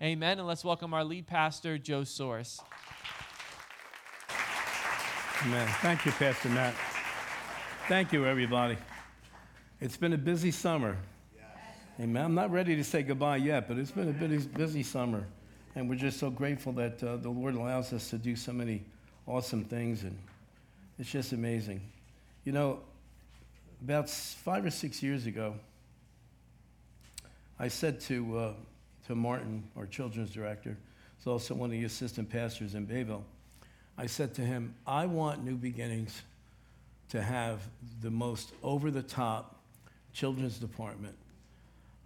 Word. Amen. And let's welcome our lead pastor, Joe Sorce. Amen. Thank you, Pastor Matt. Thank you, everybody. It's been a busy summer. Amen. I'm not ready to say goodbye yet, but it's been a busy, busy summer. And we're just so grateful that uh, the Lord allows us to do so many awesome things. And it's just amazing. You know, about five or six years ago, I said to, uh, to Martin, our children's director, who's also one of the assistant pastors in Bayville, I said to him, I want New Beginnings to have the most over the top children's department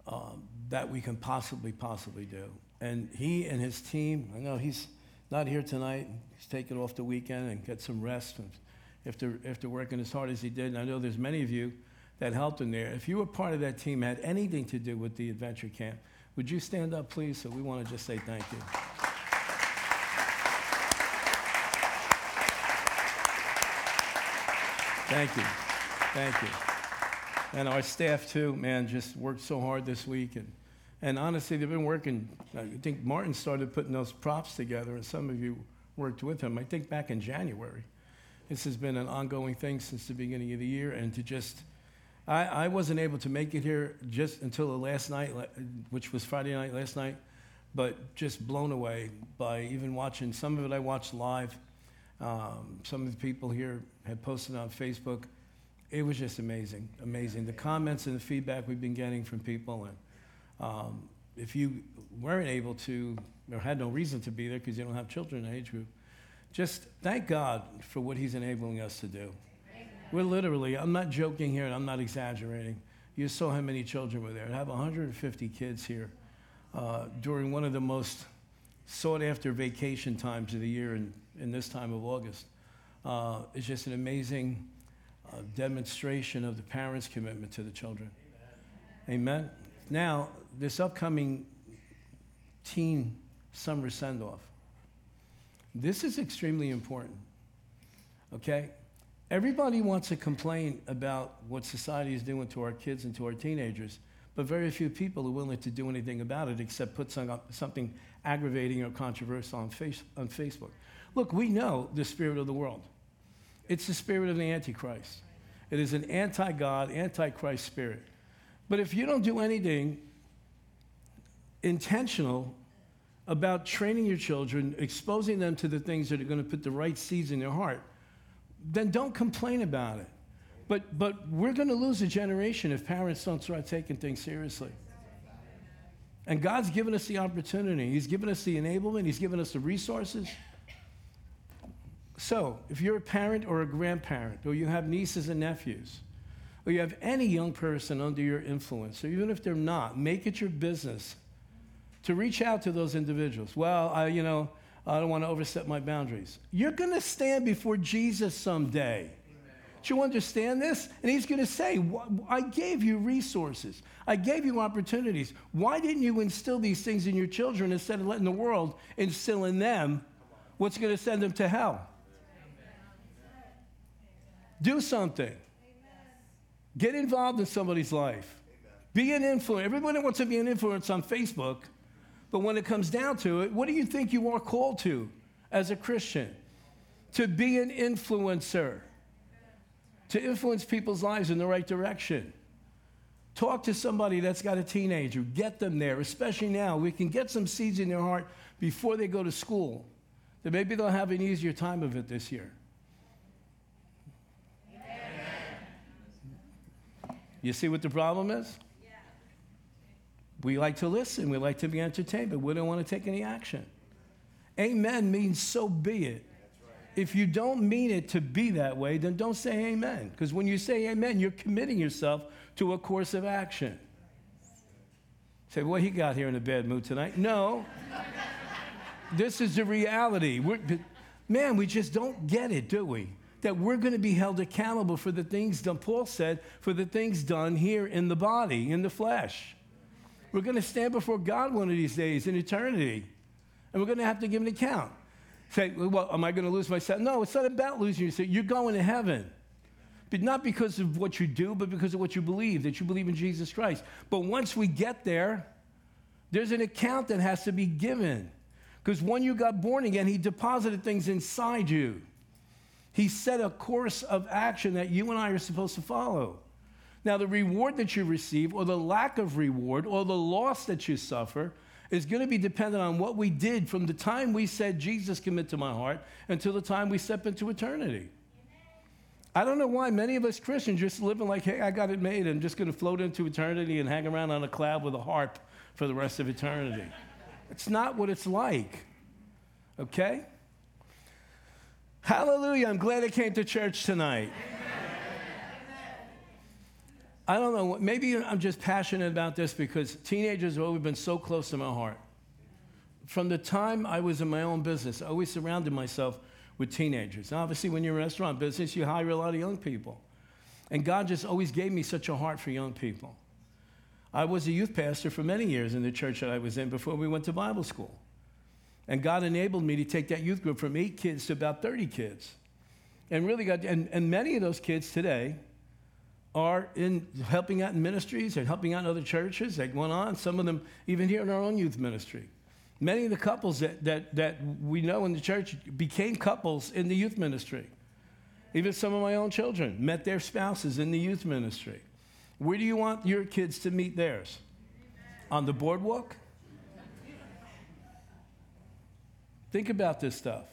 um, that we can possibly, possibly do. And he and his team, I know he's not here tonight, he's taking off the weekend and get some rest after, after working as hard as he did. And I know there's many of you that helped him there. If you were part of that team, had anything to do with the adventure camp, would you stand up, please? So we want to just say thank you. Thank you. Thank you. And our staff, too, man, just worked so hard this week. And, and honestly, they've been working. I think Martin started putting those props together, and some of you worked with him, I think back in January. This has been an ongoing thing since the beginning of the year. And to just, I, I wasn't able to make it here just until the last night, which was Friday night last night, but just blown away by even watching some of it I watched live. Um, some of the people here had posted on Facebook. It was just amazing, amazing. The comments and the feedback we've been getting from people. And um, if you weren't able to, or had no reason to be there because you don't have children in age group, just thank God for what He's enabling us to do. We're literally, I'm not joking here and I'm not exaggerating. You saw how many children were there. I have 150 kids here uh, during one of the most sought after vacation times of the year in, in this time of August. Uh, it's just an amazing uh, demonstration of the parents' commitment to the children. Amen. Amen. Now, this upcoming teen summer send off, this is extremely important. Okay? Everybody wants to complain about what society is doing to our kids and to our teenagers, but very few people are willing to do anything about it except put some, something aggravating or controversial on, face, on Facebook. Look, we know the spirit of the world. It's the spirit of the Antichrist. It is an anti God, anti Christ spirit. But if you don't do anything intentional about training your children, exposing them to the things that are going to put the right seeds in their heart, then don't complain about it. But, but we're going to lose a generation if parents don't start taking things seriously. And God's given us the opportunity. He's given us the enablement. He's given us the resources. So, if you're a parent or a grandparent, or you have nieces and nephews, or you have any young person under your influence, or even if they're not, make it your business to reach out to those individuals. Well, I, you know, I don't want to overstep my boundaries. You're going to stand before Jesus someday. Do you understand this? And he's going to say, I gave you resources. I gave you opportunities. Why didn't you instill these things in your children instead of letting the world instill in them what's going to send them to hell? Do something. Get involved in somebody's life. Be an influence. Everybody wants to be an influence on Facebook, but when it comes down to it, what do you think you are called to as a Christian? To be an influencer to influence people's lives in the right direction. Talk to somebody that's got a teenager, get them there, especially now. We can get some seeds in their heart before they go to school. That maybe they'll have an easier time of it this year. You see what the problem is? We like to listen, we like to be entertained, but we don't want to take any action. Amen means so be it if you don't mean it to be that way, then don't say amen. Because when you say amen, you're committing yourself to a course of action. Say, well, he got here in a bad mood tonight. No. this is the reality. We're, man, we just don't get it, do we? That we're going to be held accountable for the things done, Paul said, for the things done here in the body, in the flesh. We're going to stand before God one of these days in eternity, and we're going to have to give an account. Say, well, am I going to lose myself? No, it's not about losing yourself. You're going to heaven. But not because of what you do, but because of what you believe, that you believe in Jesus Christ. But once we get there, There's an account that has to be given. Because when you got born again, He deposited things inside you. He set a course of action that you and I are supposed to follow. Now, the reward that you receive, or the lack of reward, or the loss that you suffer, is going to be dependent on what we did from the time we said, Jesus, commit to my heart, until the time we step into eternity. I don't know why many of us Christians just living like, hey, I got it made. I'm just going to float into eternity and hang around on a cloud with a harp for the rest of eternity. it's not what it's like. Okay? Hallelujah. I'm glad I came to church tonight. I don't know, maybe I'm just passionate about this because teenagers have always been so close to my heart. From the time I was in my own business, I always surrounded myself with teenagers. Obviously, when you're in a restaurant business, you hire a lot of young people. And God just always gave me such a heart for young people. I was a youth pastor for many years in the church that I was in before we went to Bible school. And God enabled me to take that youth group from eight kids to about 30 kids. And really got, and, and many of those kids today are in helping out in ministries and helping out in other churches that went on, some of them even here in our own youth ministry. Many of the couples that, that, that we know in the church became couples in the youth ministry. Even some of my own children met their spouses in the youth ministry. Where do you want your kids to meet theirs? On the boardwalk? Think about this stuff.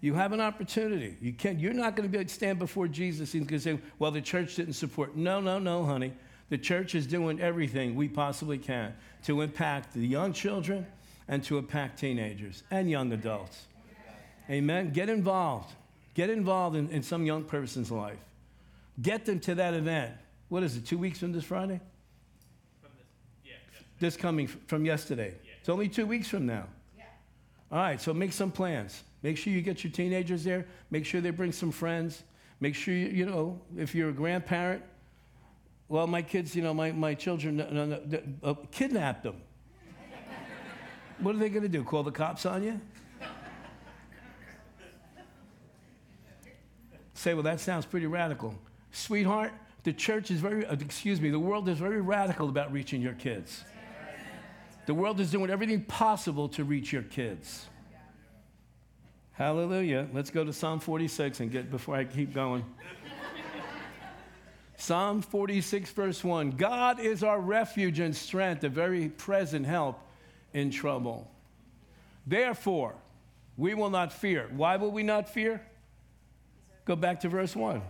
You have an opportunity. You can't, you're not going to be able to stand before Jesus and going to say, well, the church didn't support. No, no, no, honey. The church is doing everything we possibly can to impact the young children and to impact teenagers and young adults. Amen. Get involved. Get involved in, in some young person's life. Get them to that event. What is it, two weeks from this Friday? From this, yeah, this coming from yesterday. Yeah. It's only two weeks from now. Yeah. All right, so make some plans. Make sure you get your teenagers there. Make sure they bring some friends. Make sure, you, you know, if you're a grandparent, well, my kids, you know, my, my children no, no, no, uh, kidnapped them. what are they going to do? Call the cops on you? Say, well, that sounds pretty radical. Sweetheart, the church is very, uh, excuse me, the world is very radical about reaching your kids. The world is doing everything possible to reach your kids. Hallelujah. Let's go to Psalm 46 and get before I keep going. Psalm 46, verse 1 God is our refuge and strength, a very present help in trouble. Therefore, we will not fear. Why will we not fear? Go back to verse 1.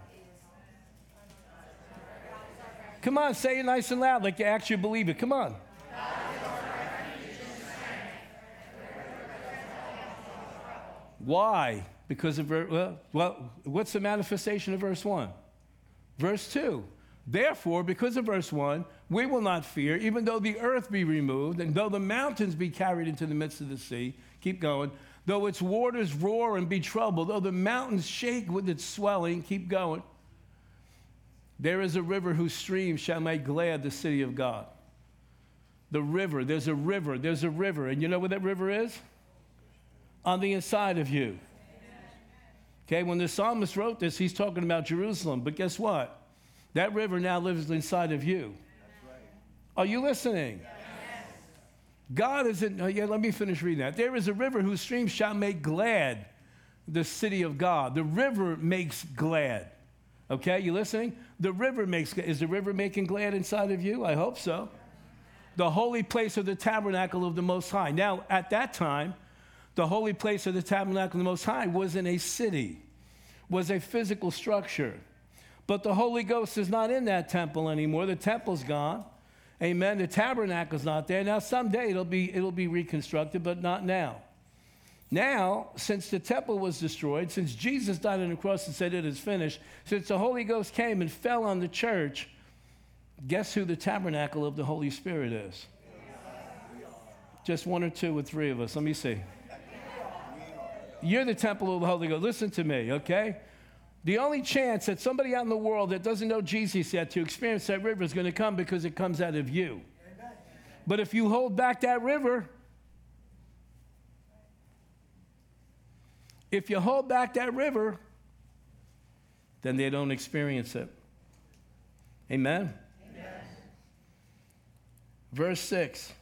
Come on, say it nice and loud like you actually believe it. Come on. Why? Because of, well, well, what's the manifestation of verse 1? Verse 2. Therefore, because of verse 1, we will not fear, even though the earth be removed, and though the mountains be carried into the midst of the sea. Keep going. Though its waters roar and be troubled, though the mountains shake with its swelling. Keep going. There is a river whose streams shall make glad the city of God. The river, there's a river, there's a river. And you know what that river is? On the inside of you. Okay, when the psalmist wrote this, he's talking about Jerusalem. But guess what? That river now lives inside of you. Are you listening? God is in, uh, yeah, let me finish reading that. There is a river whose streams shall make glad the city of God. The river makes glad. Okay, you listening? The river makes, is the river making glad inside of you? I hope so. The holy place of the tabernacle of the Most High. Now, at that time, the holy place of the tabernacle of the Most High was in a city, was a physical structure. But the Holy Ghost is not in that temple anymore. The temple's gone. Amen. The tabernacle's not there. Now, someday it'll be, it'll be reconstructed, but not now. Now, since the temple was destroyed, since Jesus died on the cross and said it is finished, since the Holy Ghost came and fell on the church, guess who the tabernacle of the Holy Spirit is? Just one or two or three of us. Let me see. You're the temple of the Holy Ghost. Listen to me, okay? The only chance that somebody out in the world that doesn't know Jesus yet to experience that river is going to come because it comes out of you. But if you hold back that river, if you hold back that river, then they don't experience it. Amen? Amen. Verse 6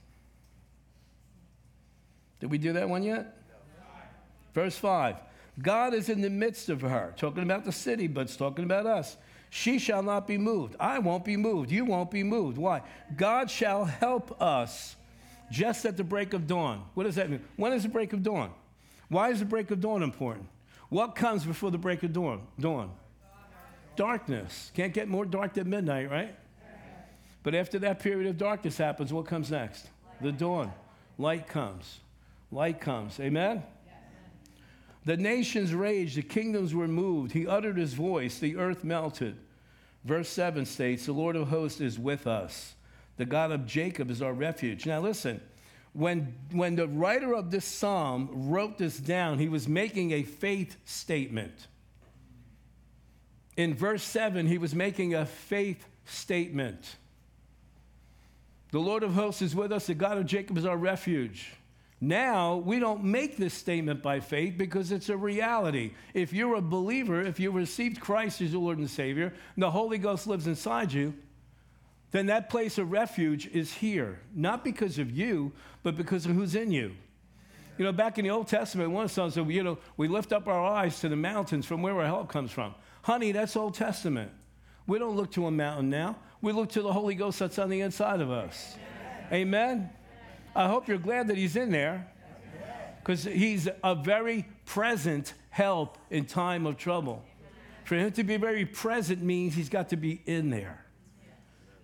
Did we do that one yet? Verse 5 God is in the midst of her, talking about the city, but it's talking about us. She shall not be moved. I won't be moved. You won't be moved. Why? God shall help us just at the break of dawn. What does that mean? When is the break of dawn? Why is the break of dawn important? What comes before the break of dawn? Dawn. Darkness. Can't get more dark than midnight, right? But after that period of darkness happens, what comes next? The dawn. Light comes. Light comes. Amen? The nations raged, the kingdoms were moved. He uttered his voice, the earth melted. Verse 7 states, The Lord of hosts is with us. The God of Jacob is our refuge. Now listen, when, when the writer of this psalm wrote this down, he was making a faith statement. In verse 7, he was making a faith statement. The Lord of hosts is with us, the God of Jacob is our refuge. Now, we don't make this statement by faith because it's a reality. If you're a believer, if you received Christ as your Lord and Savior, and the Holy Ghost lives inside you, then that place of refuge is here, not because of you, but because of who's in you. You know, back in the Old Testament, one son said, you know, we lift up our eyes to the mountains from where our help comes from. Honey, that's Old Testament. We don't look to a mountain now. We look to the Holy Ghost that's on the inside of us. Amen. Amen? I hope you're glad that He's in there because He's a very present help in time of trouble. For Him to be very present means He's got to be in there.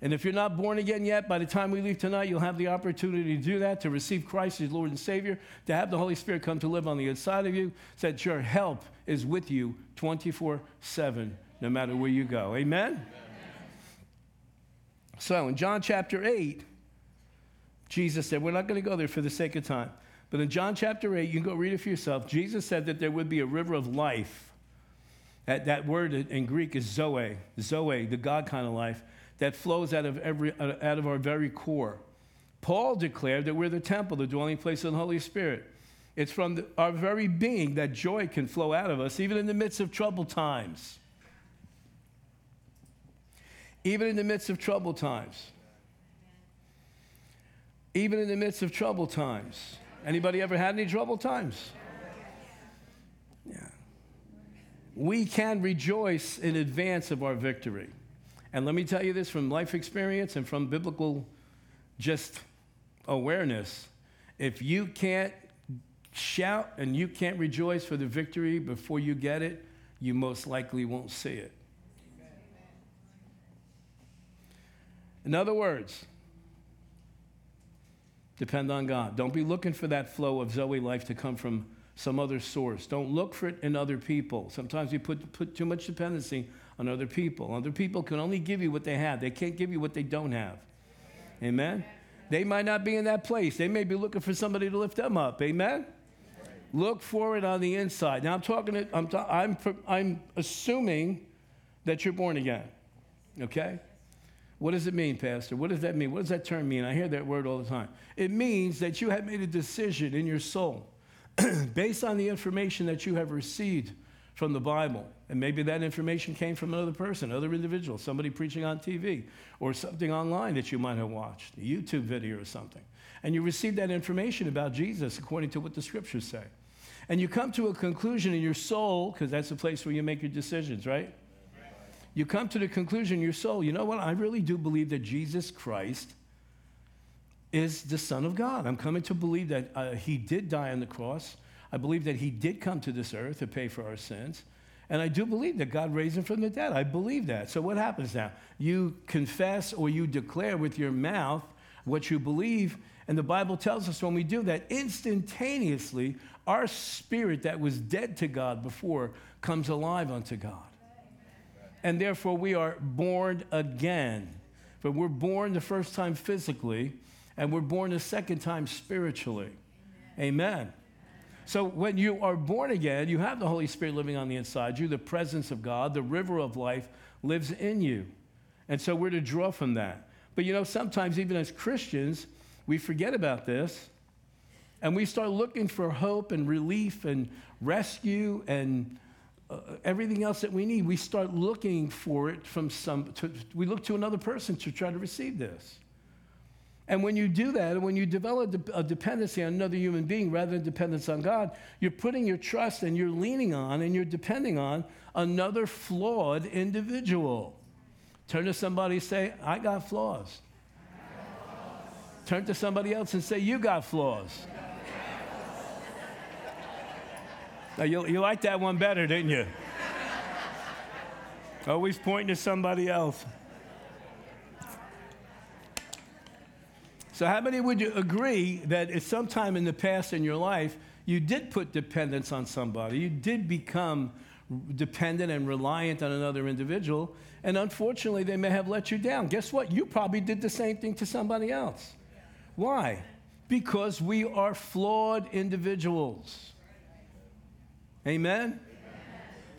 And if you're not born again yet, by the time we leave tonight, you'll have the opportunity to do that, to receive Christ as Lord and Savior, to have the Holy Spirit come to live on the inside of you, so that your help is with you 24 7, no matter where you go. Amen? Amen? So in John chapter 8, Jesus said, we're not going to go there for the sake of time, but in John chapter 8, you can go read it for yourself. Jesus said that there would be a river of life. That, that word in Greek is zoe, zoe, the God kind of life that flows out of, every, uh, out of our very core. Paul declared that we're the temple, the dwelling place of the Holy Spirit. It's from the, our very being that joy can flow out of us, even in the midst of troubled times. Even in the midst of troubled times. Even in the midst of troubled times. Anybody ever had any troubled times? Yeah. We can rejoice in advance of our victory. And let me tell you this from life experience and from biblical just awareness. If you can't shout and you can't rejoice for the victory before you get it, you most likely won't see it. In other words, depend on God. Don't be looking for that flow of Zoe life to come from some other source. Don't look for it in other people. Sometimes we put, put too much dependency on other people. Other people can only give you what they have, they can't give you what they don't have. Amen? They might not be in that place. They may be looking for somebody to lift them up. Amen? Look for it on the inside. Now I'm talking. To, I'm, I'm, I'm assuming that you're born again. Okay. What does it mean, Pastor? What does that mean? What does that term mean? I hear that word all the time. It means that you have made a decision in your soul based on the information that you have received from the Bible. And maybe that information came from another person, another individual, somebody preaching on TV, or something online that you might have watched, a YouTube video or something. And you receive that information about Jesus according to what the scriptures say. And you come to a conclusion in your soul, because that's the place where you make your decisions, right? You come to the conclusion your soul, you know what? I really do believe that Jesus Christ is the Son of God. I'm coming to believe that uh, He did die on the cross I believe that he did come to this earth to pay for our sins. And I do believe that God raised him from the dead. I believe that. So what happens now? You confess or you declare with your mouth what you believe. And the Bible tells us when we do that, instantaneously, our spirit that was dead to God before comes alive unto God. And therefore, we are born again. But we're born the first time physically, and we're born the second time spiritually. Amen. Amen. So when you are born again, you have the Holy Spirit living on the inside you, the presence of God, the river of life lives in you. And so we're to draw from that. But you know, sometimes even as Christians, we forget about this and we start looking for hope and relief and rescue and uh, everything else that we need. We start looking for it from some, to, we look to another person to try to receive this. And when you do that, and when you develop a dependency on another human being rather than dependence on God, you're putting your trust and you're leaning on and you're depending on another flawed individual. Turn to somebody and say, I got flaws. Turn to somebody else and say, You got flaws. Now, you, you liked that one better, didn't you? Always pointing to somebody else. So, how many would you agree that at some time in the past in your life, you did put dependence on somebody? You did become dependent and reliant on another individual, and unfortunately, they may have let you down. Guess what? You probably did the same thing to somebody else. Why? Because we are flawed individuals. Amen?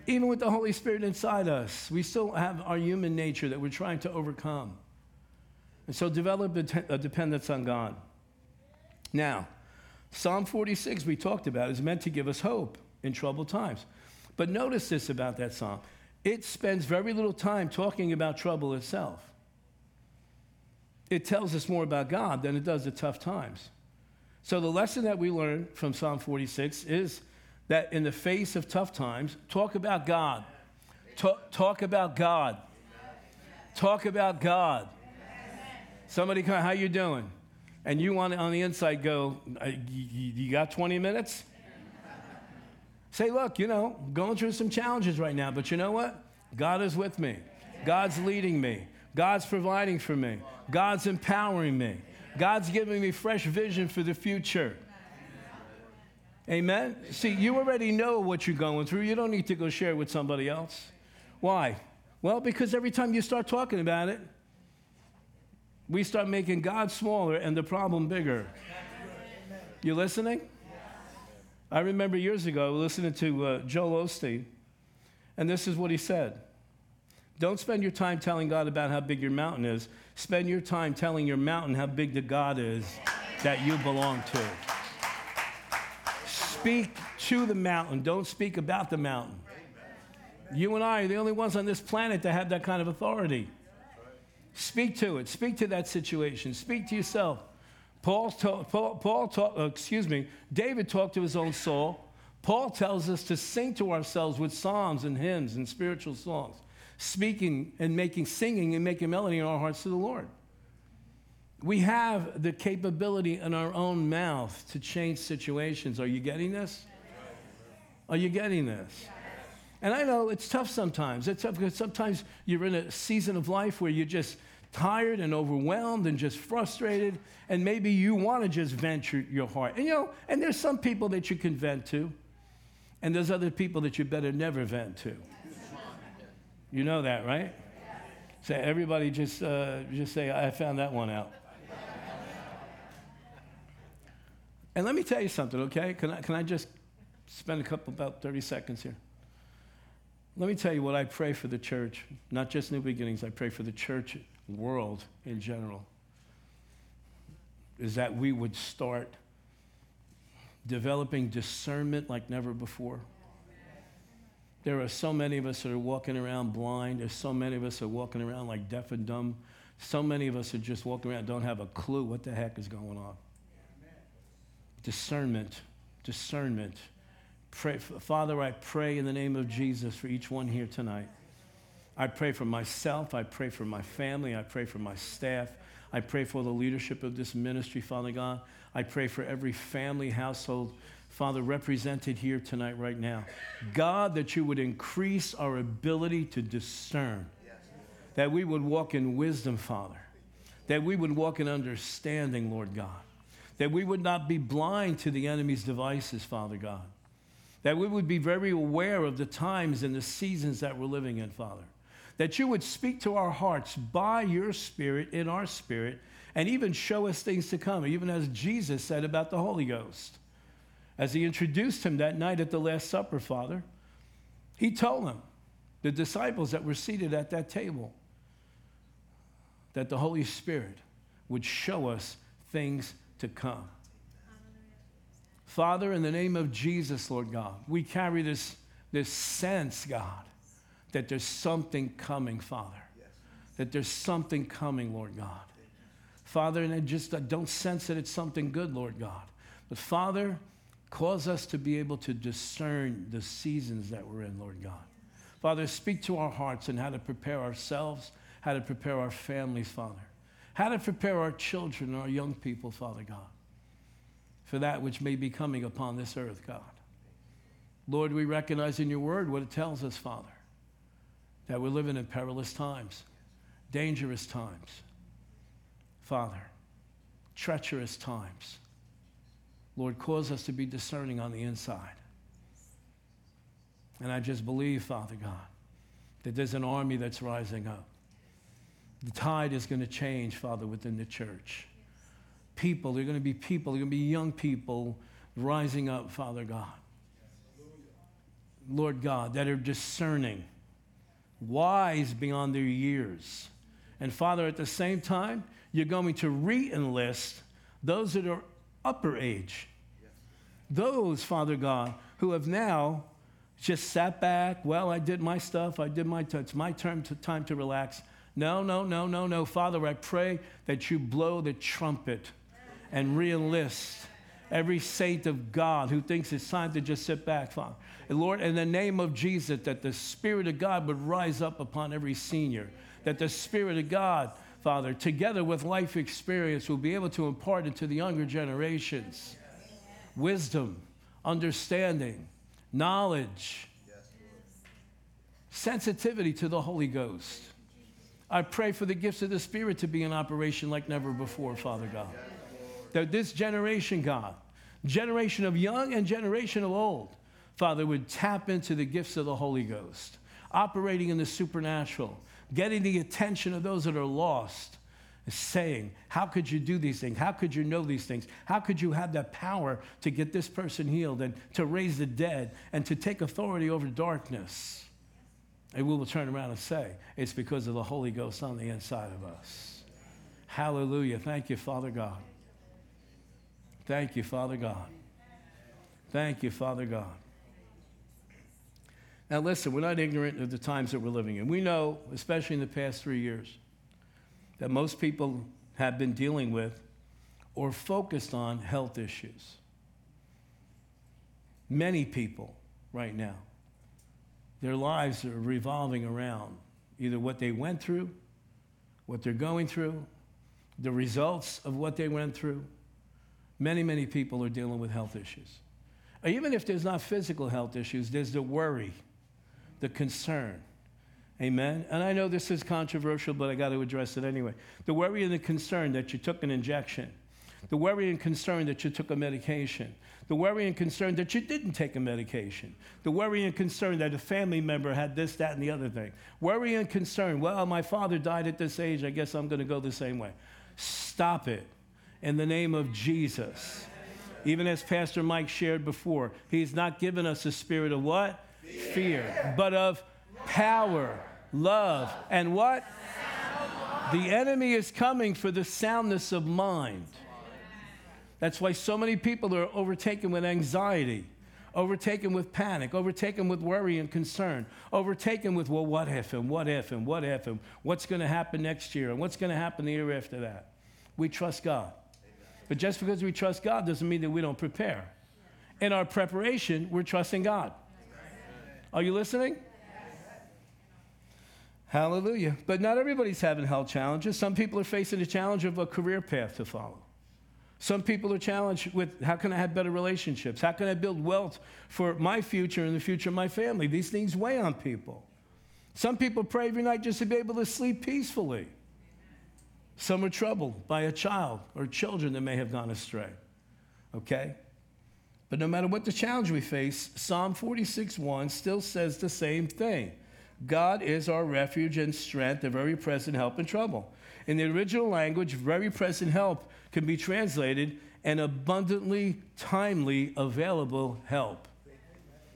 Even with the Holy Spirit inside us, we still have our human nature that we're trying to overcome. And so develop a dependence on God. Now, Psalm 46, we talked about, is meant to give us hope in troubled times. But notice this about that psalm it spends very little time talking about trouble itself. It tells us more about God than it does the tough times. So, the lesson that we learn from Psalm 46 is that in the face of tough times, talk about God. Talk, talk about God. Talk about God. Somebody come, how you doing? And you want on the inside go, uh, you got 20 minutes? Say, look, you know, going through some challenges right now, but you know what? God is with me. God's leading me. God's providing for me. God's empowering me. God's giving me fresh vision for the future. Amen? See, you already know what you're going through. You don't need to go share it with somebody else. Why? Well, because every time you start talking about it, we start making God smaller and the problem bigger. You listening? I remember years ago listening to uh, Joel Osteen, and this is what he said. Don't spend your time telling God about how big your mountain is. Spend your time telling your mountain how big the God is that you belong to. Speak to the mountain, don't speak about the mountain. You and I are the only ones on this planet that have that kind of authority. Speak to it. Speak to that situation. Speak to yourself. Paul, ta- Paul, Paul ta- uh, excuse me, David talked to his own soul. Paul tells us to sing to ourselves with psalms and hymns and spiritual songs, speaking and making, singing and making melody in our hearts to the Lord. We have the capability in our own mouth to change situations. Are you getting this? Are you getting this? And I know it's tough sometimes. It's tough because sometimes you're in a season of life where you're just tired and overwhelmed and just frustrated, and maybe you want to just vent your, your heart. And you know, and there's some people that you can vent to, and there's other people that you better never vent to. You know that, right? So everybody just uh, just say I found that one out. And let me tell you something, okay? Can I, can I just spend a couple about 30 seconds here? Let me tell you what I pray for the church, not just New Beginnings, I pray for the church world in general, is that we would start developing discernment like never before. There are so many of us that are walking around blind. There's so many of us that are walking around like deaf and dumb. So many of us are just walking around don't have a clue what the heck is going on. Discernment, discernment. Pray, Father, I pray in the name of Jesus for each one here tonight. I pray for myself. I pray for my family. I pray for my staff. I pray for the leadership of this ministry, Father God. I pray for every family, household, Father, represented here tonight, right now. God, that you would increase our ability to discern, that we would walk in wisdom, Father, that we would walk in understanding, Lord God, that we would not be blind to the enemy's devices, Father God that we would be very aware of the times and the seasons that we're living in, Father. That you would speak to our hearts by your Spirit, in our spirit, and even show us things to come, even as Jesus said about the Holy Ghost. As he introduced him that night at the Last Supper, Father, he told them, the disciples that were seated at that table, that the Holy Spirit would show us things to come. Father, in the name of Jesus, Lord God, we carry this, this sense, God, that there's something coming, Father. That there's something coming, Lord God. Father, and I just I don't sense that it's something good, Lord God. But Father, cause us to be able to discern the seasons that we're in, Lord God. Father, speak to our hearts and how to prepare ourselves, how to prepare our families, Father, how to prepare our children, our young people, Father God, for that which may be coming upon this earth, God. Lord, we recognize in your word what it tells us, Father, that we're living in perilous times, dangerous times. Father, treacherous times. Lord, cause us to be discerning on the inside. And I just believe, Father God, that there's an army that's rising up. The tide is going to change, Father, within the church. People, there are going to be people, there are going to be young people rising up, Father God. Lord God, that are discerning, wise beyond their years. And Father, at the same time, you're going to re enlist those that are upper age. Those, Father God, who have now just sat back. Well, I did my stuff. I did my, t- it's my turn to, time to relax. No, no, no, no, no. Father, I pray that you blow the trumpet and re enlist every saint of God who thinks it's time to just sit back, Father. And Lord, in the name of Jesus, that the Spirit of God would rise up upon every senior, that the Spirit of God Father, together with life experience, will be able to impart into the younger generations wisdom, understanding, knowledge, sensitivity to the Holy Ghost. I pray for the gifts of the Spirit to be in operation like never before, Father God. That this generation, God, generation of young and generation of old, Father, would tap into the gifts of the Holy Ghost, operating in the supernatural, getting the attention of those that are lost, saying, How could you do these things? How could you know these things? How could you have that power to get this person healed and to raise the dead and to take authority over darkness? And we will turn around and say, It's because of the Holy Ghost on the inside of us. Hallelujah. Thank you, Father God. Thank you, Father God. Thank you, Father God. Now, listen, we're not ignorant of the times that we're living in. We know, especially in the past three years, that most people have been dealing with or focused on health issues. Many people right now, their lives are revolving around either what they went through, what they're going through, the results of what they went through. Many, many people are dealing with health issues. Even if there's not physical health issues, there's the worry the concern. Amen. And I know this is controversial, but I got to address it anyway. The worry and the concern that you took an injection, the worry and concern that you took a medication, the worry and concern that you didn't take a medication, the worry and concern that a family member had this, that, and the other thing. Worry and concern, well, my father died at this age, I guess I'm going to go the same way. Stop it in the name of Jesus. Even as Pastor Mike shared before, he's not given us a spirit of what? fear, but of power, love, and what? The enemy is coming for the soundness of mind. That's why so many people are overtaken with anxiety, overtaken with panic, overtaken with worry and concern, overtaken with, well, what if, and what if, and what if, and what's going to happen next year, and what's going to happen the year after that. We trust God. But just because we trust God doesn't mean that we don't prepare. In our preparation, we're trusting God. Are you listening? Hallelujah. But not everybody's having health challenges. Some people are facing the challenge of a career path to follow. Some people are challenged with how can I have better relationships? How can I build wealth for my future and the future of my family? These things weigh on people. Some people pray every night just to be able to sleep peacefully. Some are troubled by a child or children that may have gone astray. Okay? But no matter what the challenge we face, Psalm 46 1 still says the same thing God is our refuge and strength, a very present help in trouble. In the original language, very present help can be translated an abundantly, timely, available help.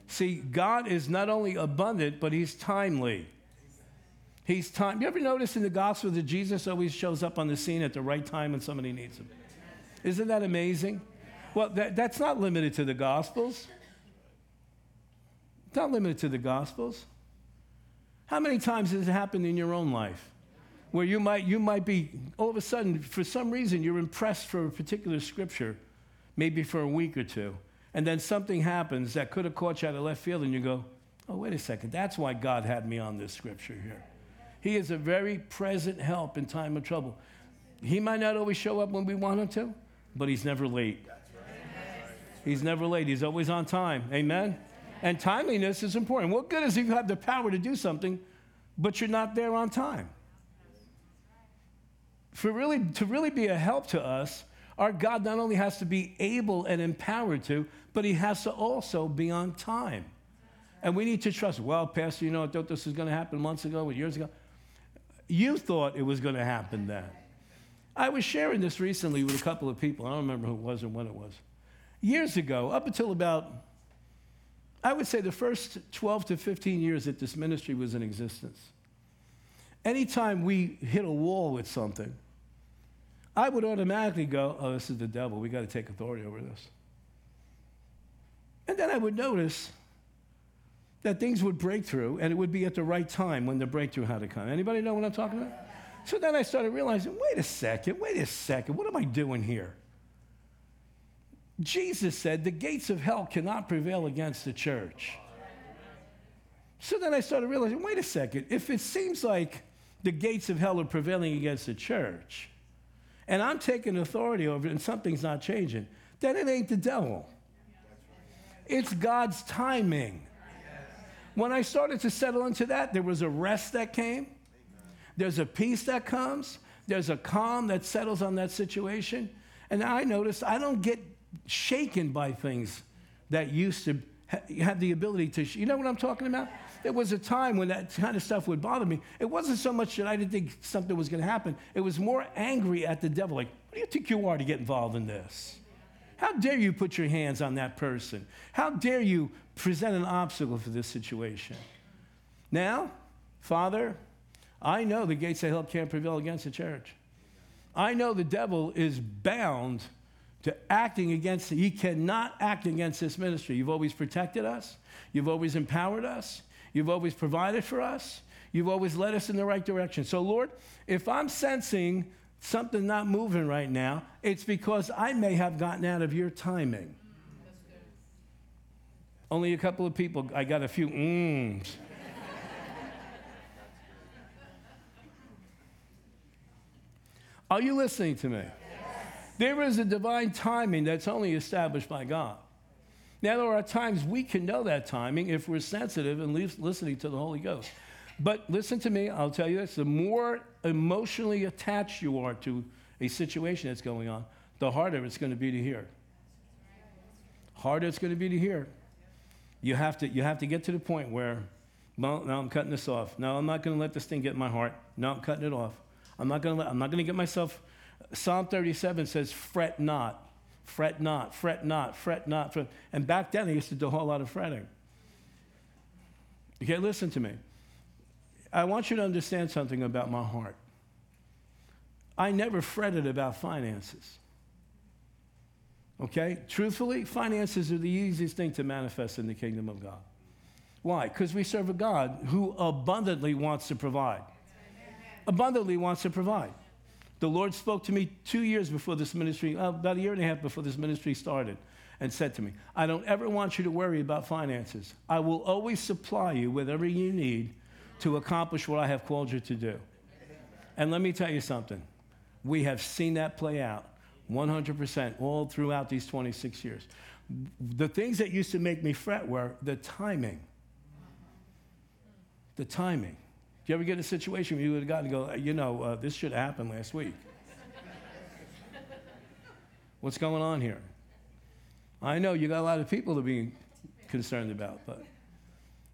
See, God is not only abundant, but He's timely. He's time. You ever notice in the gospel that Jesus always shows up on the scene at the right time when somebody needs him? Isn't that amazing? Well, that, that's not limited to the Gospels. It's not limited to the Gospels. How many times has it happened in your own life where you might, you might be, all of a sudden, for some reason, you're impressed for a particular scripture, maybe for a week or two, and then something happens that could have caught you out of left field, and you go, oh, wait a second, that's why God had me on this scripture here. He is a very present help in time of trouble. He might not always show up when we want him to, but he's never late. He's never late. He's always on time. Amen? And timeliness is important. What good is if you have the power to do something, but you're not there on time? For really, to really be a help to us, our God not only has to be able and empowered to, but he has to also be on time. And we need to trust, well, Pastor, you know, I thought this was going to happen months ago years ago. You thought it was going to happen then. I was sharing this recently with a couple of people. I don't remember who it was and when it was years ago, up until about, I would say the first 12 to 15 years that this ministry was in existence, anytime we hit a wall with something, I would automatically go, oh, this is the devil. We got to take authority over this. And then I would notice that things would break through and it would be at the right time when the breakthrough had to come. Anybody know what I'm talking about? So then I started realizing, wait a second, wait a second, what am I doing here? Jesus said the gates of hell cannot prevail against the church. So then I started realizing wait a second, if it seems like the gates of hell are prevailing against the church, and I'm taking authority over it and something's not changing, then it ain't the devil. It's God's timing. When I started to settle into that, there was a rest that came, there's a peace that comes, there's a calm that settles on that situation. And I noticed I don't get shaken by things that used to ha- have the ability to. Sh- you know what I'm talking about? There was a time when that kind of stuff would bother me. It wasn't so much that I didn't think something was going to happen, it was more angry at the devil. Like, what do you think you are to get involved in this? How dare you put your hands on that person? How dare you present an obstacle for this situation? Now, Father, I know the gates of hell can't prevail against the church. I know the devil is bound to acting against, it. he cannot act against this ministry. You've always protected us, you've always empowered us, you've always provided for us, you've always led us in the right direction. So, Lord, if I'm sensing something not moving right now, it's because I may have gotten out of your timing. Only a couple of people, I got a few. Are you listening to me? There is a divine timing that's only established by God. Now, there are times we can know that timing if we're sensitive and listening to the Holy Ghost. But listen to me, I'll tell you this the more emotionally attached you are to a situation that's going on, the harder it's going to be to hear. Harder it's going to be to hear. You have to, you have to get to the point where, well, now I'm cutting this off. No, I'm not going to let this thing get in my heart. No, I'm cutting it off. I'm not going to, let, I'm not going to get myself Psalm 37 says, fret not, fret not, fret not, fret not. Fret. And back then, they used to do a whole lot of fretting. Okay, listen to me. I want you to understand something about my heart. I never fretted about finances. Okay? Truthfully, finances are the easiest thing to manifest in the kingdom of God. Why? Because we serve a God who abundantly wants to provide. Abundantly wants to provide. The Lord spoke to me two years before this ministry, uh, about a year and a half before this ministry started, and said to me, I don't ever want you to worry about finances. I will always supply you with everything you need to accomplish what I have called you to do. And let me tell you something. We have seen that play out 100% all throughout these 26 years. The things that used to make me fret were the timing. The timing. Do you ever get in a situation where you would have gotten to go, you know, uh, this should have happened last week? What's going on here? I know you got a lot of people to be concerned about, but.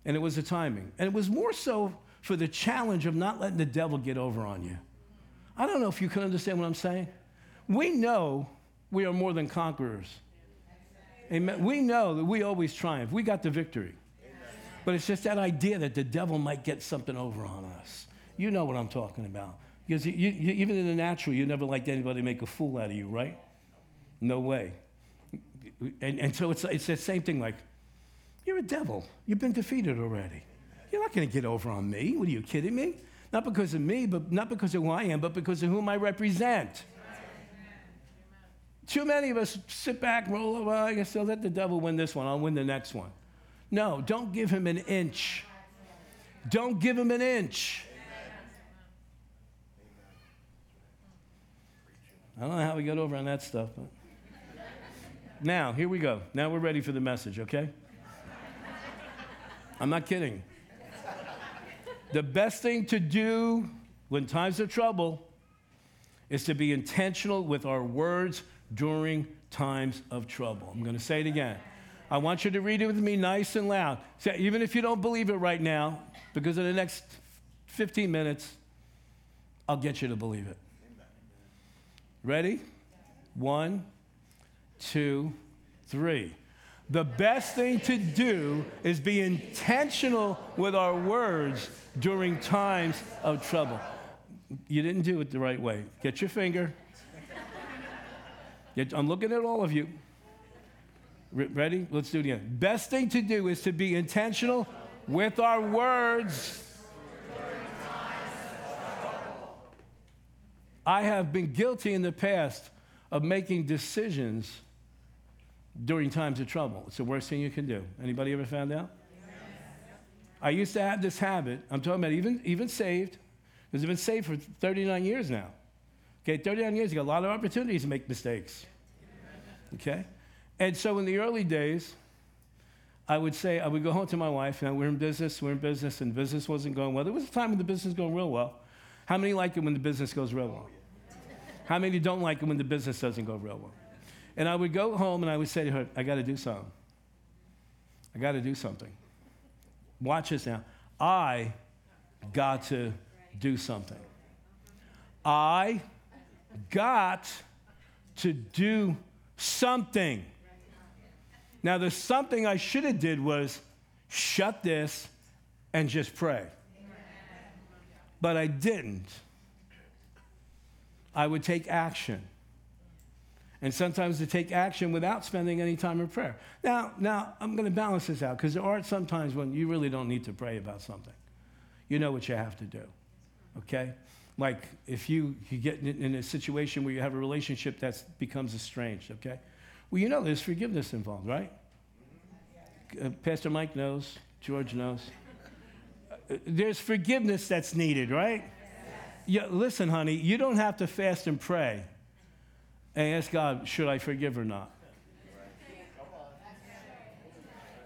And it was the timing. And it was more so for the challenge of not letting the devil get over on you. I don't know if you can understand what I'm saying. We know we are more than conquerors. Amen. We know that we always triumph. We got the victory. But it's just that idea that the devil might get something over on us. You know what I'm talking about. Because you, you, even in the natural, you never liked anybody make a fool out of you, right? No way. And, and so it's, it's the same thing like, you're a devil. You've been defeated already. You're not going to get over on me. What are you kidding me? Not because of me, but not because of who I am, but because of whom I represent. Too many of us sit back, roll over, I guess I'll let the devil win this one, I'll win the next one. No, don't give him an inch. Don't give him an inch. I don't know how we got over on that stuff. But. Now, here we go. Now we're ready for the message, okay? I'm not kidding. The best thing to do when times of trouble is to be intentional with our words during times of trouble. I'm going to say it again. I want you to read it with me nice and loud. Even if you don't believe it right now, because in the next 15 minutes, I'll get you to believe it. Ready? One, two, three. The best thing to do is be intentional with our words during times of trouble. You didn't do it the right way. Get your finger. Get, I'm looking at all of you. Ready? Let's do it again. Best thing to do is to be intentional with our words. I have been guilty in the past of making decisions during times of trouble. It's the worst thing you can do. Anybody ever found out? I used to have this habit. I'm talking about even, even saved, because I've been saved for 39 years now. Okay, 39 years, you got a lot of opportunities to make mistakes. Okay? And so in the early days, I would say, I would go home to my wife, and we're in business, we're in business, and business wasn't going well. There was a time when the business was going real well. How many like it when the business goes real well? How many don't like it when the business doesn't go real well? And I would go home and I would say to her, I got to do something. I got to do something. Watch this now. I got to do something. I got to do something. Now, the something I should have did was shut this and just pray. But I didn't. I would take action and sometimes to take action without spending any time in prayer. Now, now I'm going to balance this out because there are sometimes when you really don't need to pray about something. You know what you have to do, okay? Like if you, you get in a situation where you have a relationship that becomes estranged, okay? Well, you know there's forgiveness involved, right? Uh, Pastor Mike knows, George knows. Uh, there's forgiveness that's needed, right? Yeah, listen, honey, you don't have to fast and pray and ask God, should I forgive or not?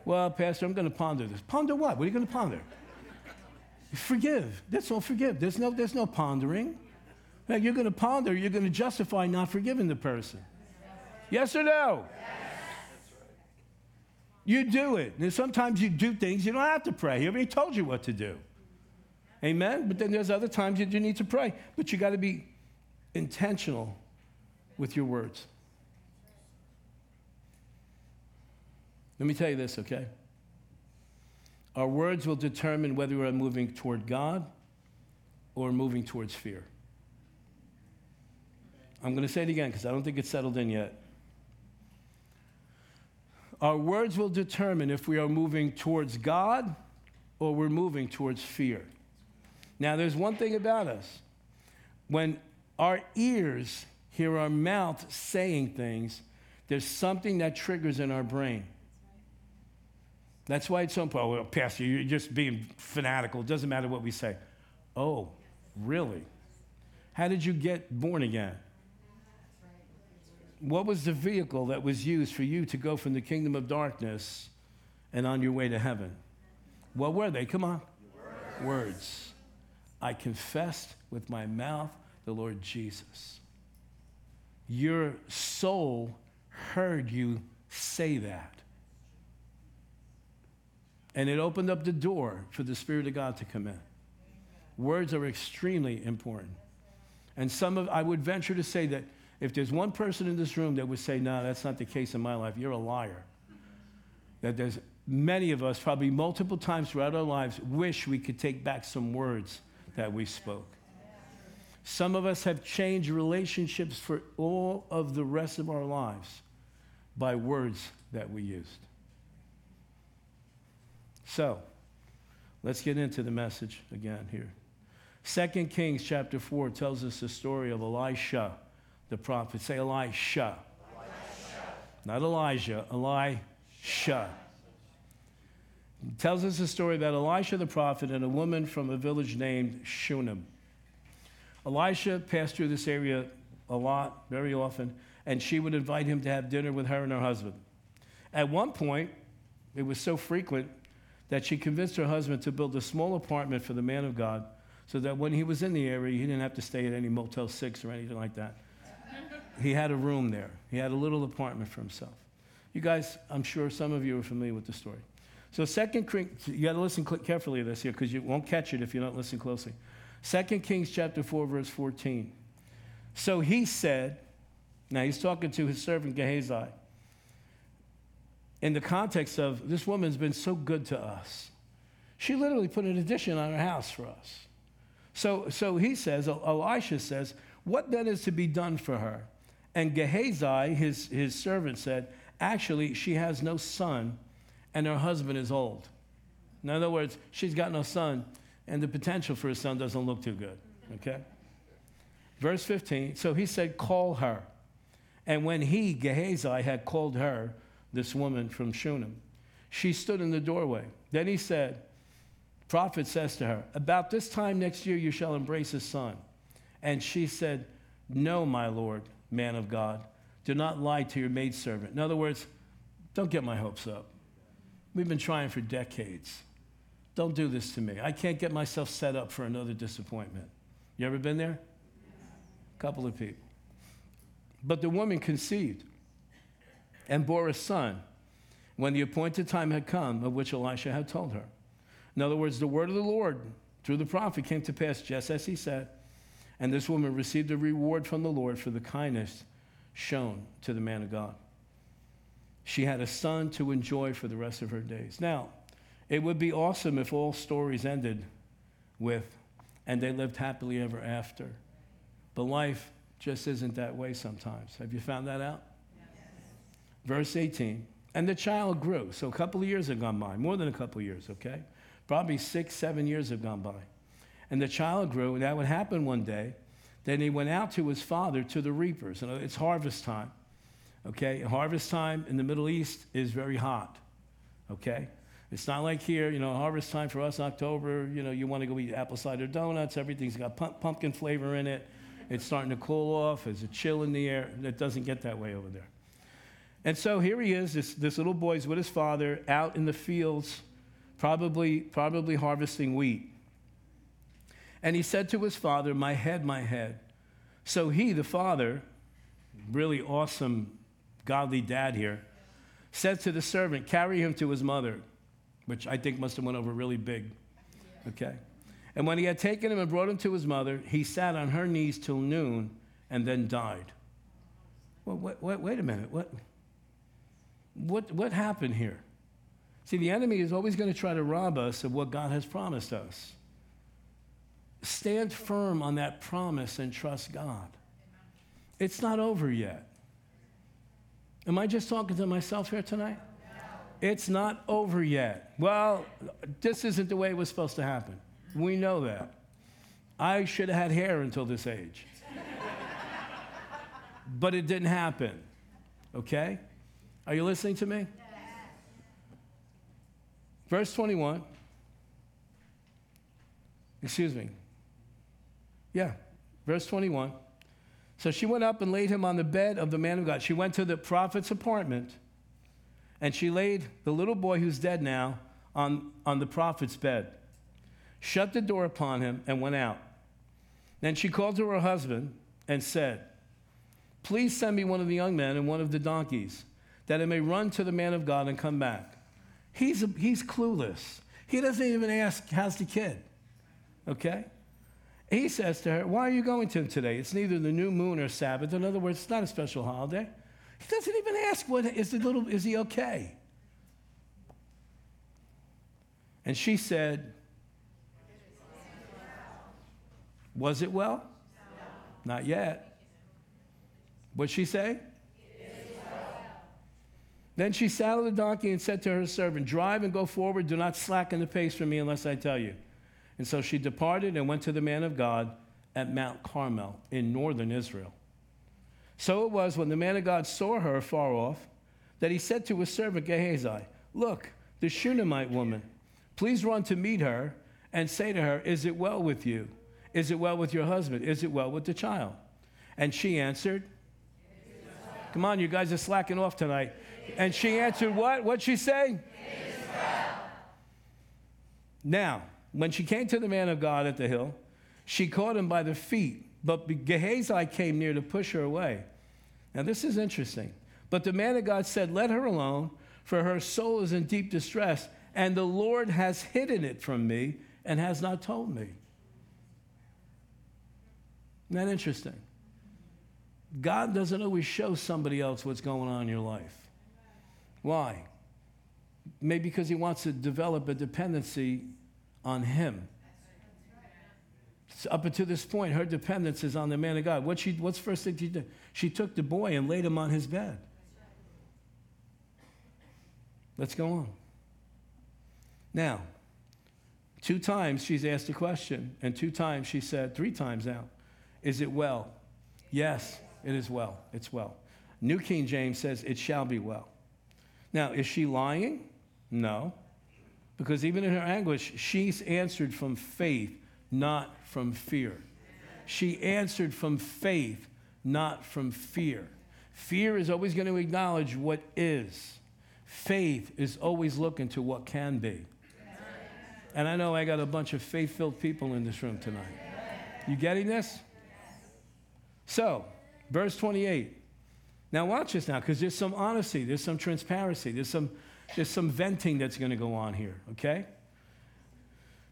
Well, Pastor, I'm going to ponder this. Ponder what? What are you going to ponder? Forgive. That's all forgive. There's no, there's no pondering. Now, you're going to ponder, you're going to justify not forgiving the person. Yes or no? You do it. And sometimes you do things you don't have to pray. He already told you what to do. Amen? But then there's other times you need to pray. But you got to be intentional with your words. Let me tell you this, okay? Our words will determine whether we're moving toward God or moving towards fear. I'm going to say it again because I don't think it's settled in yet. Our words will determine if we are moving towards God or we're moving towards fear. Now, there's one thing about us. When our ears hear our mouth saying things, there's something that triggers in our brain. That's why it's so important. Well, Pastor, you're just being fanatical. It doesn't matter what we say. Oh, really? How did you get born again? What was the vehicle that was used for you to go from the kingdom of darkness and on your way to heaven? What were they? Come on. Words. Words. I confessed with my mouth the Lord Jesus your soul heard you say that. And it opened up the door for the Spirit of God to come in. Words are extremely important. And some of, I would venture to say that if there's one person in this room that would say, no, that's not the case in my life, you're a liar. That there's many of us, probably multiple times throughout our lives, wish we could take back some words that we spoke. Some of us have changed relationships for all of the rest of our lives by words that we used. So, let's get into the message again here. 2 Kings chapter 4 tells us the story of Elisha, the prophet. Say Elisha. Elisha. Not Elijah, Elisha. It tells us a story about Elisha the prophet and a woman from a village named Shunem. Elisha passed through this area a lot, very often, and she would invite him to have dinner with her and her husband. At one point, it was so frequent that she convinced her husband to build a small apartment for the man of God so that when he was in the area, he didn't have to stay at any Motel 6 or anything like that. He had a room there, he had a little apartment for himself. You guys, I'm sure some of you are familiar with the story. So, second, you got to listen carefully to this here because you won't catch it if you don't listen closely. Second Kings chapter 4, verse 14. So he said, now he's talking to his servant Gehazi in the context of this woman's been so good to us. She literally put an addition on her house for us. So, so he says, Elisha says, What then is to be done for her? And Gehazi, his, his servant, said, Actually, she has no son, and her husband is old. In other words, she's got no son, and the potential for a son doesn't look too good. Okay? Verse 15 So he said, Call her. And when he, Gehazi, had called her, this woman from Shunem, she stood in the doorway. Then he said, Prophet says to her, About this time next year you shall embrace a son. And she said, No, my Lord, man of God, do not lie to your maidservant. In other words, don't get my hopes up. We've been trying for decades. Don't do this to me. I can't get myself set up for another disappointment. You ever been there? A couple of people. But the woman conceived and bore a son when the appointed time had come, of which Elisha had told her. In other words, the word of the Lord through the prophet came to pass just as he said, and this woman received a reward from the Lord for the kindness shown to the man of God. She had a son to enjoy for the rest of her days. Now, it would be awesome if all stories ended with, and they lived happily ever after. But life just isn't that way sometimes. Have you found that out? Yes. Verse 18. And the child grew. So a couple of years have gone by, more than a couple of years, okay? Probably six, seven years have gone by. And the child grew, and that would happen one day. Then he went out to his father to the reapers. And uh, it's harvest time, okay? Harvest time in the Middle East is very hot, okay? It's not like here, you know, harvest time for us, October, you know, you want to go eat apple cider donuts, everything's got pumpkin flavor in it. It's starting to cool off. There's a chill in the air. It doesn't get that way over there. And so here he is, this, this little boy's with his father out in the fields, probably, probably harvesting wheat. And he said to his father, My head, my head. So he, the father, really awesome, godly dad here, said to the servant, Carry him to his mother, which I think must have went over really big. Okay? And when he had taken him and brought him to his mother, he sat on her knees till noon and then died. Well, wait, wait, wait a minute. What, what, what happened here? See, the enemy is always going to try to rob us of what God has promised us. Stand firm on that promise and trust God. It's not over yet. Am I just talking to myself here tonight? It's not over yet. Well, this isn't the way it was supposed to happen. We know that. I should have had hair until this age. but it didn't happen. Okay? Are you listening to me? Verse 21. Excuse me. Yeah, verse 21. So she went up and laid him on the bed of the man of God. She went to the prophet's apartment and she laid the little boy who's dead now on, on the prophet's bed shut the door upon him, and went out. Then she called to her husband and said, Please send me one of the young men and one of the donkeys, that I may run to the man of God and come back. He's, a, he's clueless. He doesn't even ask, How's the kid? Okay? He says to her, Why are you going to him today? It's neither the new moon or Sabbath. In other words, it's not a special holiday. He doesn't even ask, what, is, the little, is he okay? And she said, Was it well? No. Not yet. What'd she say? Then she saddled the donkey and said to her servant, Drive and go forward. Do not slacken the pace for me unless I tell you. And so she departed and went to the man of God at Mount Carmel in northern Israel. So it was when the man of God saw her far off that he said to his servant Gehazi, Look, the Shunammite woman, please run to meet her and say to her, Is it well with you? Is it well with your husband? Is it well with the child? And she answered, Come on, you guys are slacking off tonight. And she answered, What? What'd she say? Now, when she came to the man of God at the hill, she caught him by the feet, but Gehazi came near to push her away. Now, this is interesting. But the man of God said, Let her alone, for her soul is in deep distress, and the Lord has hidden it from me and has not told me. Isn't that interesting? God doesn't always show somebody else what's going on in your life. Why? Maybe because he wants to develop a dependency on him. So up until this point, her dependence is on the man of God. What she, what's first thing she did? She took the boy and laid him on his bed. Let's go on. Now, two times she's asked a question, and two times she said, three times now, is it well? Yes, it is well. It's well. New King James says, it shall be well. Now, is she lying? No. Because even in her anguish, she's answered from faith, not from fear. She answered from faith, not from fear. Fear is always going to acknowledge what is. Faith is always looking to what can be. And I know I got a bunch of faith filled people in this room tonight. You getting this? So, verse 28. Now, watch this now, because there's some honesty, there's some transparency, there's some, there's some venting that's going to go on here, okay?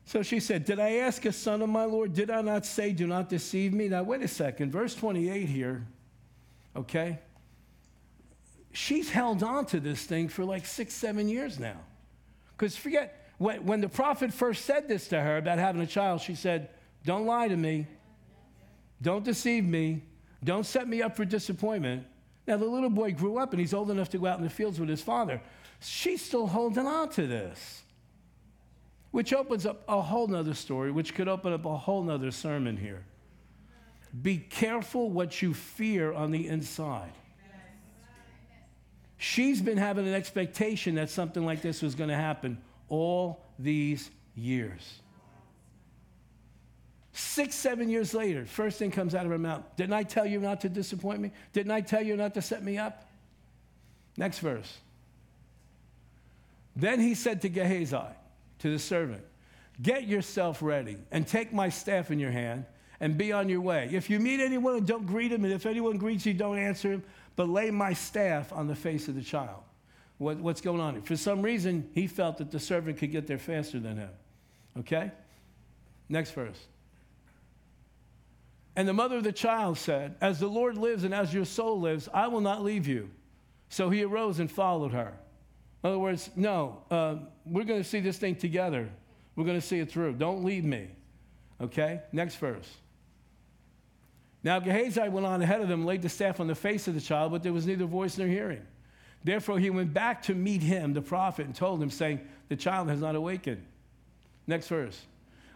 So she said, Did I ask a son of my Lord? Did I not say, Do not deceive me? Now, wait a second. Verse 28 here, okay? She's held on to this thing for like six, seven years now. Because forget, when, when the prophet first said this to her about having a child, she said, Don't lie to me. Don't deceive me. Don't set me up for disappointment. Now, the little boy grew up and he's old enough to go out in the fields with his father. She's still holding on to this, which opens up a whole nother story, which could open up a whole nother sermon here. Be careful what you fear on the inside. She's been having an expectation that something like this was going to happen all these years. Six, seven years later, first thing comes out of her mouth Didn't I tell you not to disappoint me? Didn't I tell you not to set me up? Next verse. Then he said to Gehazi, to the servant, Get yourself ready and take my staff in your hand and be on your way. If you meet anyone, don't greet him, and if anyone greets you, don't answer him, but lay my staff on the face of the child. What, what's going on here? For some reason, he felt that the servant could get there faster than him. Okay? Next verse. And the mother of the child said, As the Lord lives and as your soul lives, I will not leave you. So he arose and followed her. In other words, no, uh, we're going to see this thing together. We're going to see it through. Don't leave me. Okay? Next verse. Now Gehazi went on ahead of them, laid the staff on the face of the child, but there was neither voice nor hearing. Therefore, he went back to meet him, the prophet, and told him, saying, The child has not awakened. Next verse.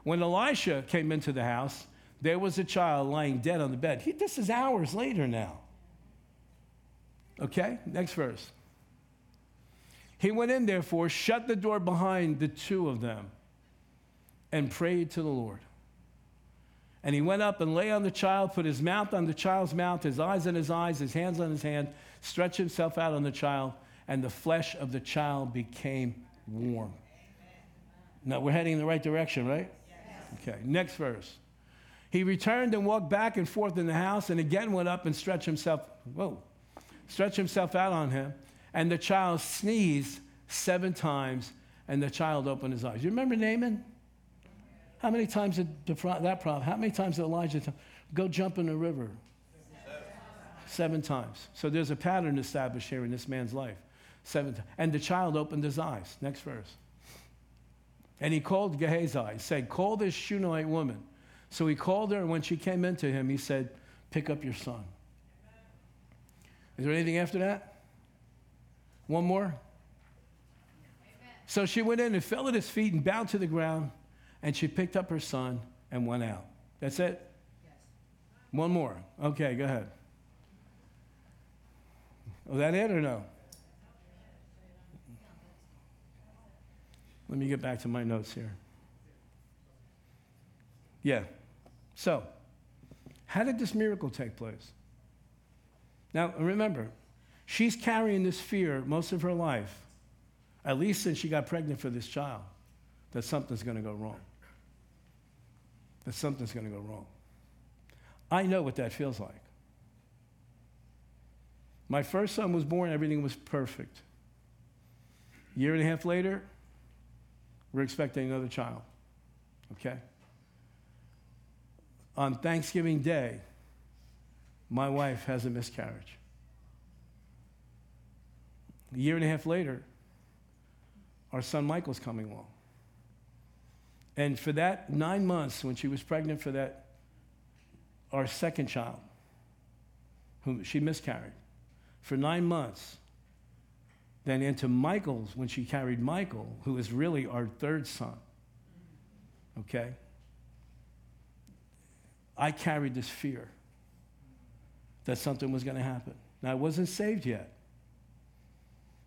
When Elisha came into the house, there was a child lying dead on the bed. He, this is hours later now. Okay, next verse. He went in, therefore, shut the door behind the two of them, and prayed to the Lord. And he went up and lay on the child, put his mouth on the child's mouth, his eyes on his eyes, his hands on his hand, stretched himself out on the child, and the flesh of the child became warm. Now we're heading in the right direction, right? Okay, next verse. He returned and walked back and forth in the house and again went up and stretched himself, whoa, stretched himself out on him. And the child sneezed seven times and the child opened his eyes. You remember Naaman? How many times did that prophet, how many times did Elijah go jump in the river? Seven. Seven times. So there's a pattern established here in this man's life. Seven times. And the child opened his eyes. Next verse. And he called Gehazi, said, Call this Shunammite woman. So he called her, and when she came into him, he said, Pick up your son. Is there anything after that? One more? Amen. So she went in and fell at his feet and bowed to the ground. And she picked up her son and went out. That's it? Yes. One more. Okay, go ahead. Was that it or no? Let me get back to my notes here. Yeah. So, how did this miracle take place? Now, remember, she's carrying this fear most of her life, at least since she got pregnant for this child, that something's going to go wrong. That something's going to go wrong. I know what that feels like. My first son was born, everything was perfect. Year and a half later, we're expecting another child. Okay? On Thanksgiving Day, my wife has a miscarriage. A year and a half later, our son Michael's coming along. And for that nine months, when she was pregnant for that, our second child, whom she miscarried, for nine months, then into Michael's when she carried Michael, who is really our third son. Okay? I carried this fear that something was going to happen. Now, I wasn't saved yet.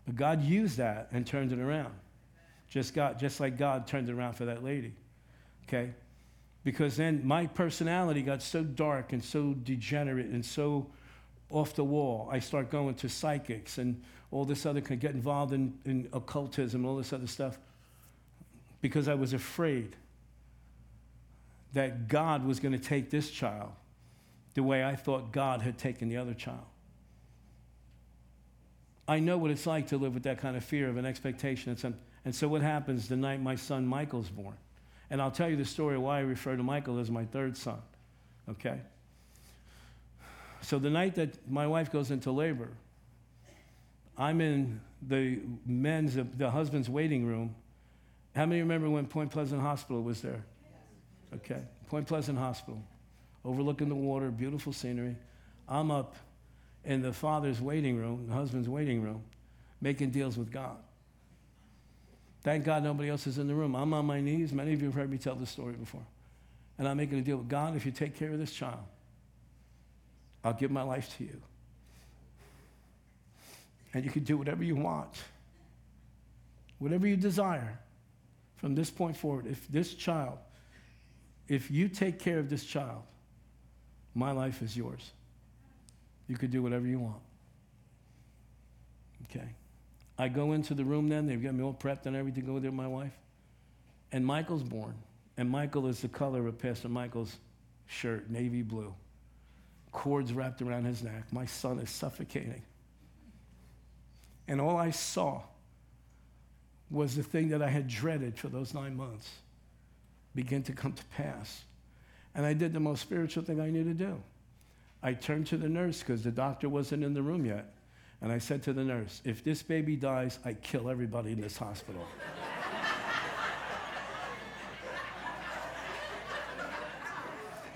But God used that and turned it around. Just, God, just like God turned it around for that lady. Okay? Because then my personality got so dark and so degenerate and so off the wall. I start going to psychics and all this other, could get involved in, in occultism, all this other stuff, because I was afraid that God was going to take this child the way I thought God had taken the other child. I know what it's like to live with that kind of fear of an expectation. And so, what happens the night my son Michael's born? And I'll tell you the story why I refer to Michael as my third son. Okay? So, the night that my wife goes into labor, I'm in the men's, the husband's waiting room. How many remember when Point Pleasant Hospital was there? Okay, Point Pleasant Hospital, overlooking the water, beautiful scenery. I'm up in the father's waiting room, the husband's waiting room, making deals with God. Thank God nobody else is in the room. I'm on my knees. Many of you have heard me tell this story before. And I'm making a deal with God. If you take care of this child, I'll give my life to you and you can do whatever you want, whatever you desire from this point forward. If this child, if you take care of this child, my life is yours. You could do whatever you want. Okay. I go into the room then, they've got me all prepped and everything, go there with my wife. And Michael's born. And Michael is the color of Pastor Michael's shirt, navy blue. Cords wrapped around his neck. My son is suffocating. And all I saw was the thing that I had dreaded for those nine months begin to come to pass. And I did the most spiritual thing I knew to do. I turned to the nurse because the doctor wasn't in the room yet. And I said to the nurse, if this baby dies, I kill everybody in this hospital.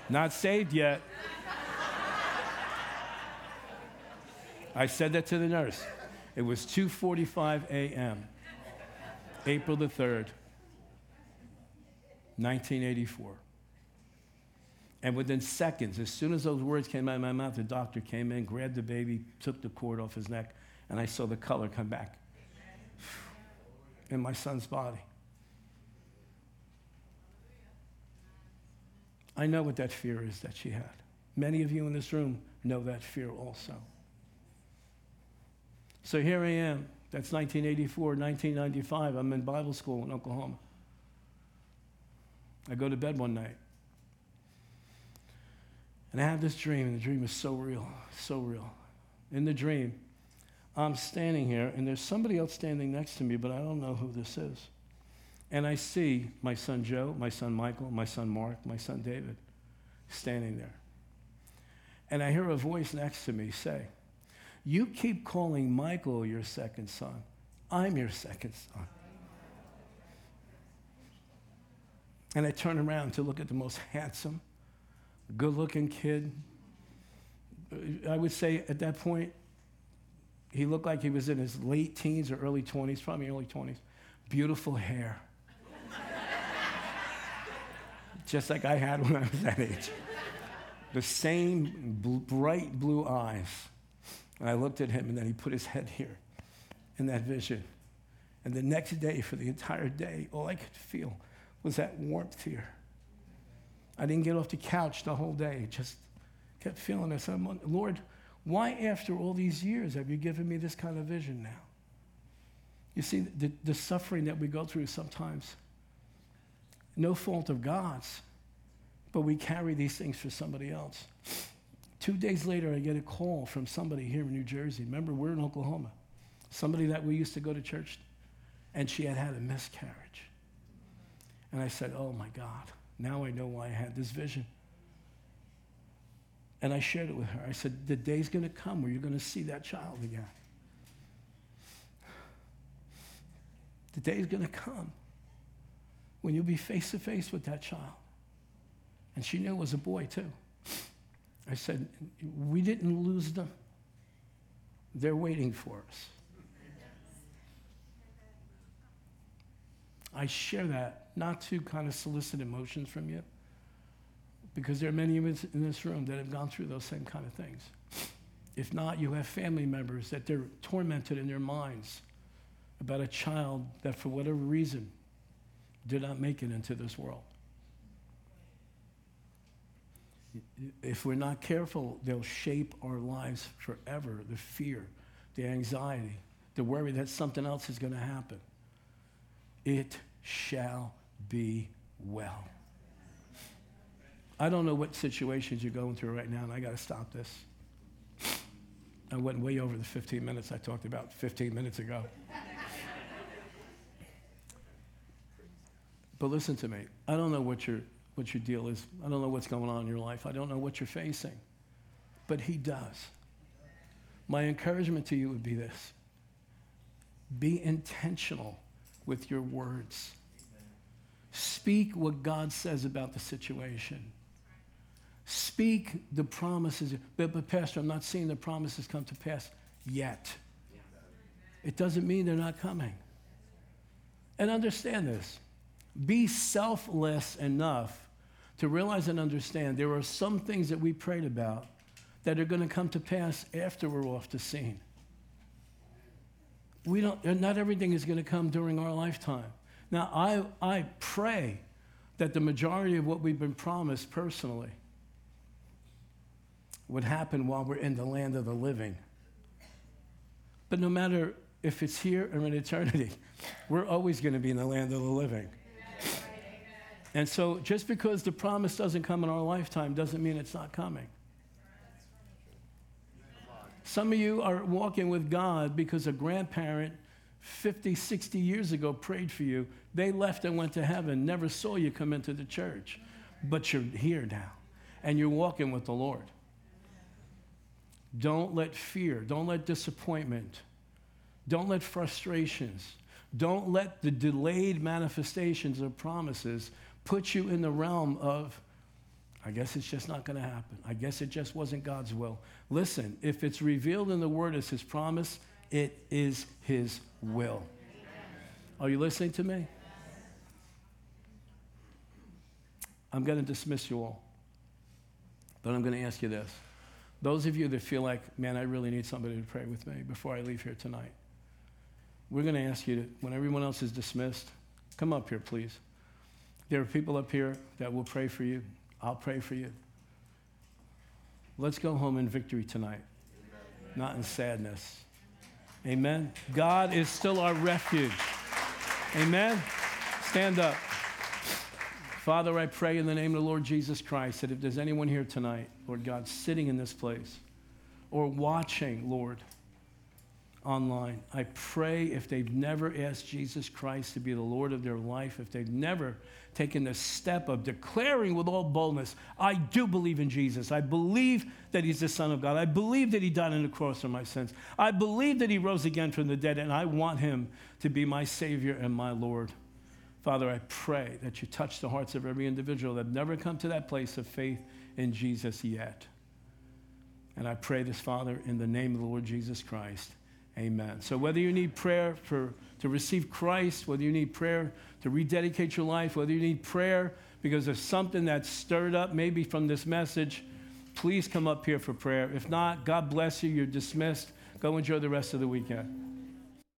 Not saved yet. I said that to the nurse. It was 2:45 a.m. April the 3rd, 1984. And within seconds, as soon as those words came out of my mouth, the doctor came in, grabbed the baby, took the cord off his neck, and I saw the color come back in my son's body. I know what that fear is that she had. Many of you in this room know that fear also. So here I am. That's 1984, 1995. I'm in Bible school in Oklahoma. I go to bed one night. And I have this dream, and the dream is so real, so real. In the dream, I'm standing here, and there's somebody else standing next to me, but I don't know who this is. And I see my son Joe, my son Michael, my son Mark, my son David standing there. And I hear a voice next to me say, you keep calling Michael your second son. I'm your second son. And I turn around to look at the most handsome, good looking kid. I would say at that point, he looked like he was in his late teens or early 20s, probably early 20s. Beautiful hair. just like I had when I was that age. the same bl- bright blue eyes. And I looked at him, and then he put his head here in that vision. And the next day, for the entire day, all I could feel was that warmth here. I didn't get off the couch the whole day, just kept feeling this. I'm, Lord, why, after all these years, have you given me this kind of vision now? You see, the, the suffering that we go through sometimes, no fault of God's, but we carry these things for somebody else. Two days later, I get a call from somebody here in New Jersey. Remember, we're in Oklahoma. Somebody that we used to go to church, and she had had a miscarriage. And I said, Oh my God, now I know why I had this vision. And I shared it with her. I said, The day's going to come where you're going to see that child again. The day's going to come when you'll be face to face with that child. And she knew it was a boy, too. I said, We didn't lose them, they're waiting for us. I share that not to kind of solicit emotions from you, because there are many of us in this room that have gone through those same kind of things. If not, you have family members that they're tormented in their minds about a child that, for whatever reason, did not make it into this world. If we're not careful, they'll shape our lives forever. The fear, the anxiety, the worry that something else is going to happen. It shall be well. I don't know what situations you're going through right now, and I got to stop this. I went way over the 15 minutes I talked about 15 minutes ago. but listen to me. I don't know what your, what your deal is. I don't know what's going on in your life. I don't know what you're facing. But He does. My encouragement to you would be this be intentional with your words. Speak what God says about the situation. Speak the promises. But, but, Pastor, I'm not seeing the promises come to pass yet. It doesn't mean they're not coming. And understand this be selfless enough to realize and understand there are some things that we prayed about that are going to come to pass after we're off the scene. We don't, not everything is going to come during our lifetime. Now, I, I pray that the majority of what we've been promised personally would happen while we're in the land of the living. But no matter if it's here or in eternity, we're always going to be in the land of the living. And so just because the promise doesn't come in our lifetime doesn't mean it's not coming. Some of you are walking with God because a grandparent 50, 60 years ago prayed for you. They left and went to heaven, never saw you come into the church. But you're here now, and you're walking with the Lord. Don't let fear, don't let disappointment, don't let frustrations, don't let the delayed manifestations of promises put you in the realm of, I guess it's just not going to happen. I guess it just wasn't God's will. Listen, if it's revealed in the Word as His promise, it is His will. Are you listening to me? I'm going to dismiss you all, but I'm going to ask you this. Those of you that feel like, man, I really need somebody to pray with me before I leave here tonight, we're going to ask you to, when everyone else is dismissed, come up here, please. There are people up here that will pray for you. I'll pray for you. Let's go home in victory tonight, not in sadness. Amen. God is still our refuge. Amen. Stand up. Father, I pray in the name of the Lord Jesus Christ that if there's anyone here tonight, Lord God, sitting in this place or watching, Lord, online, I pray if they've never asked Jesus Christ to be the Lord of their life, if they've never taken the step of declaring with all boldness, I do believe in Jesus. I believe that he's the Son of God. I believe that he died on the cross for my sins. I believe that he rose again from the dead, and I want him to be my Savior and my Lord. Father, I pray that you touch the hearts of every individual that have never come to that place of faith in Jesus yet. And I pray this, Father, in the name of the Lord Jesus Christ. Amen. So whether you need prayer for to receive Christ, whether you need prayer to rededicate your life, whether you need prayer because there's something that's stirred up maybe from this message, please come up here for prayer. If not, God bless you. You're dismissed. Go enjoy the rest of the weekend.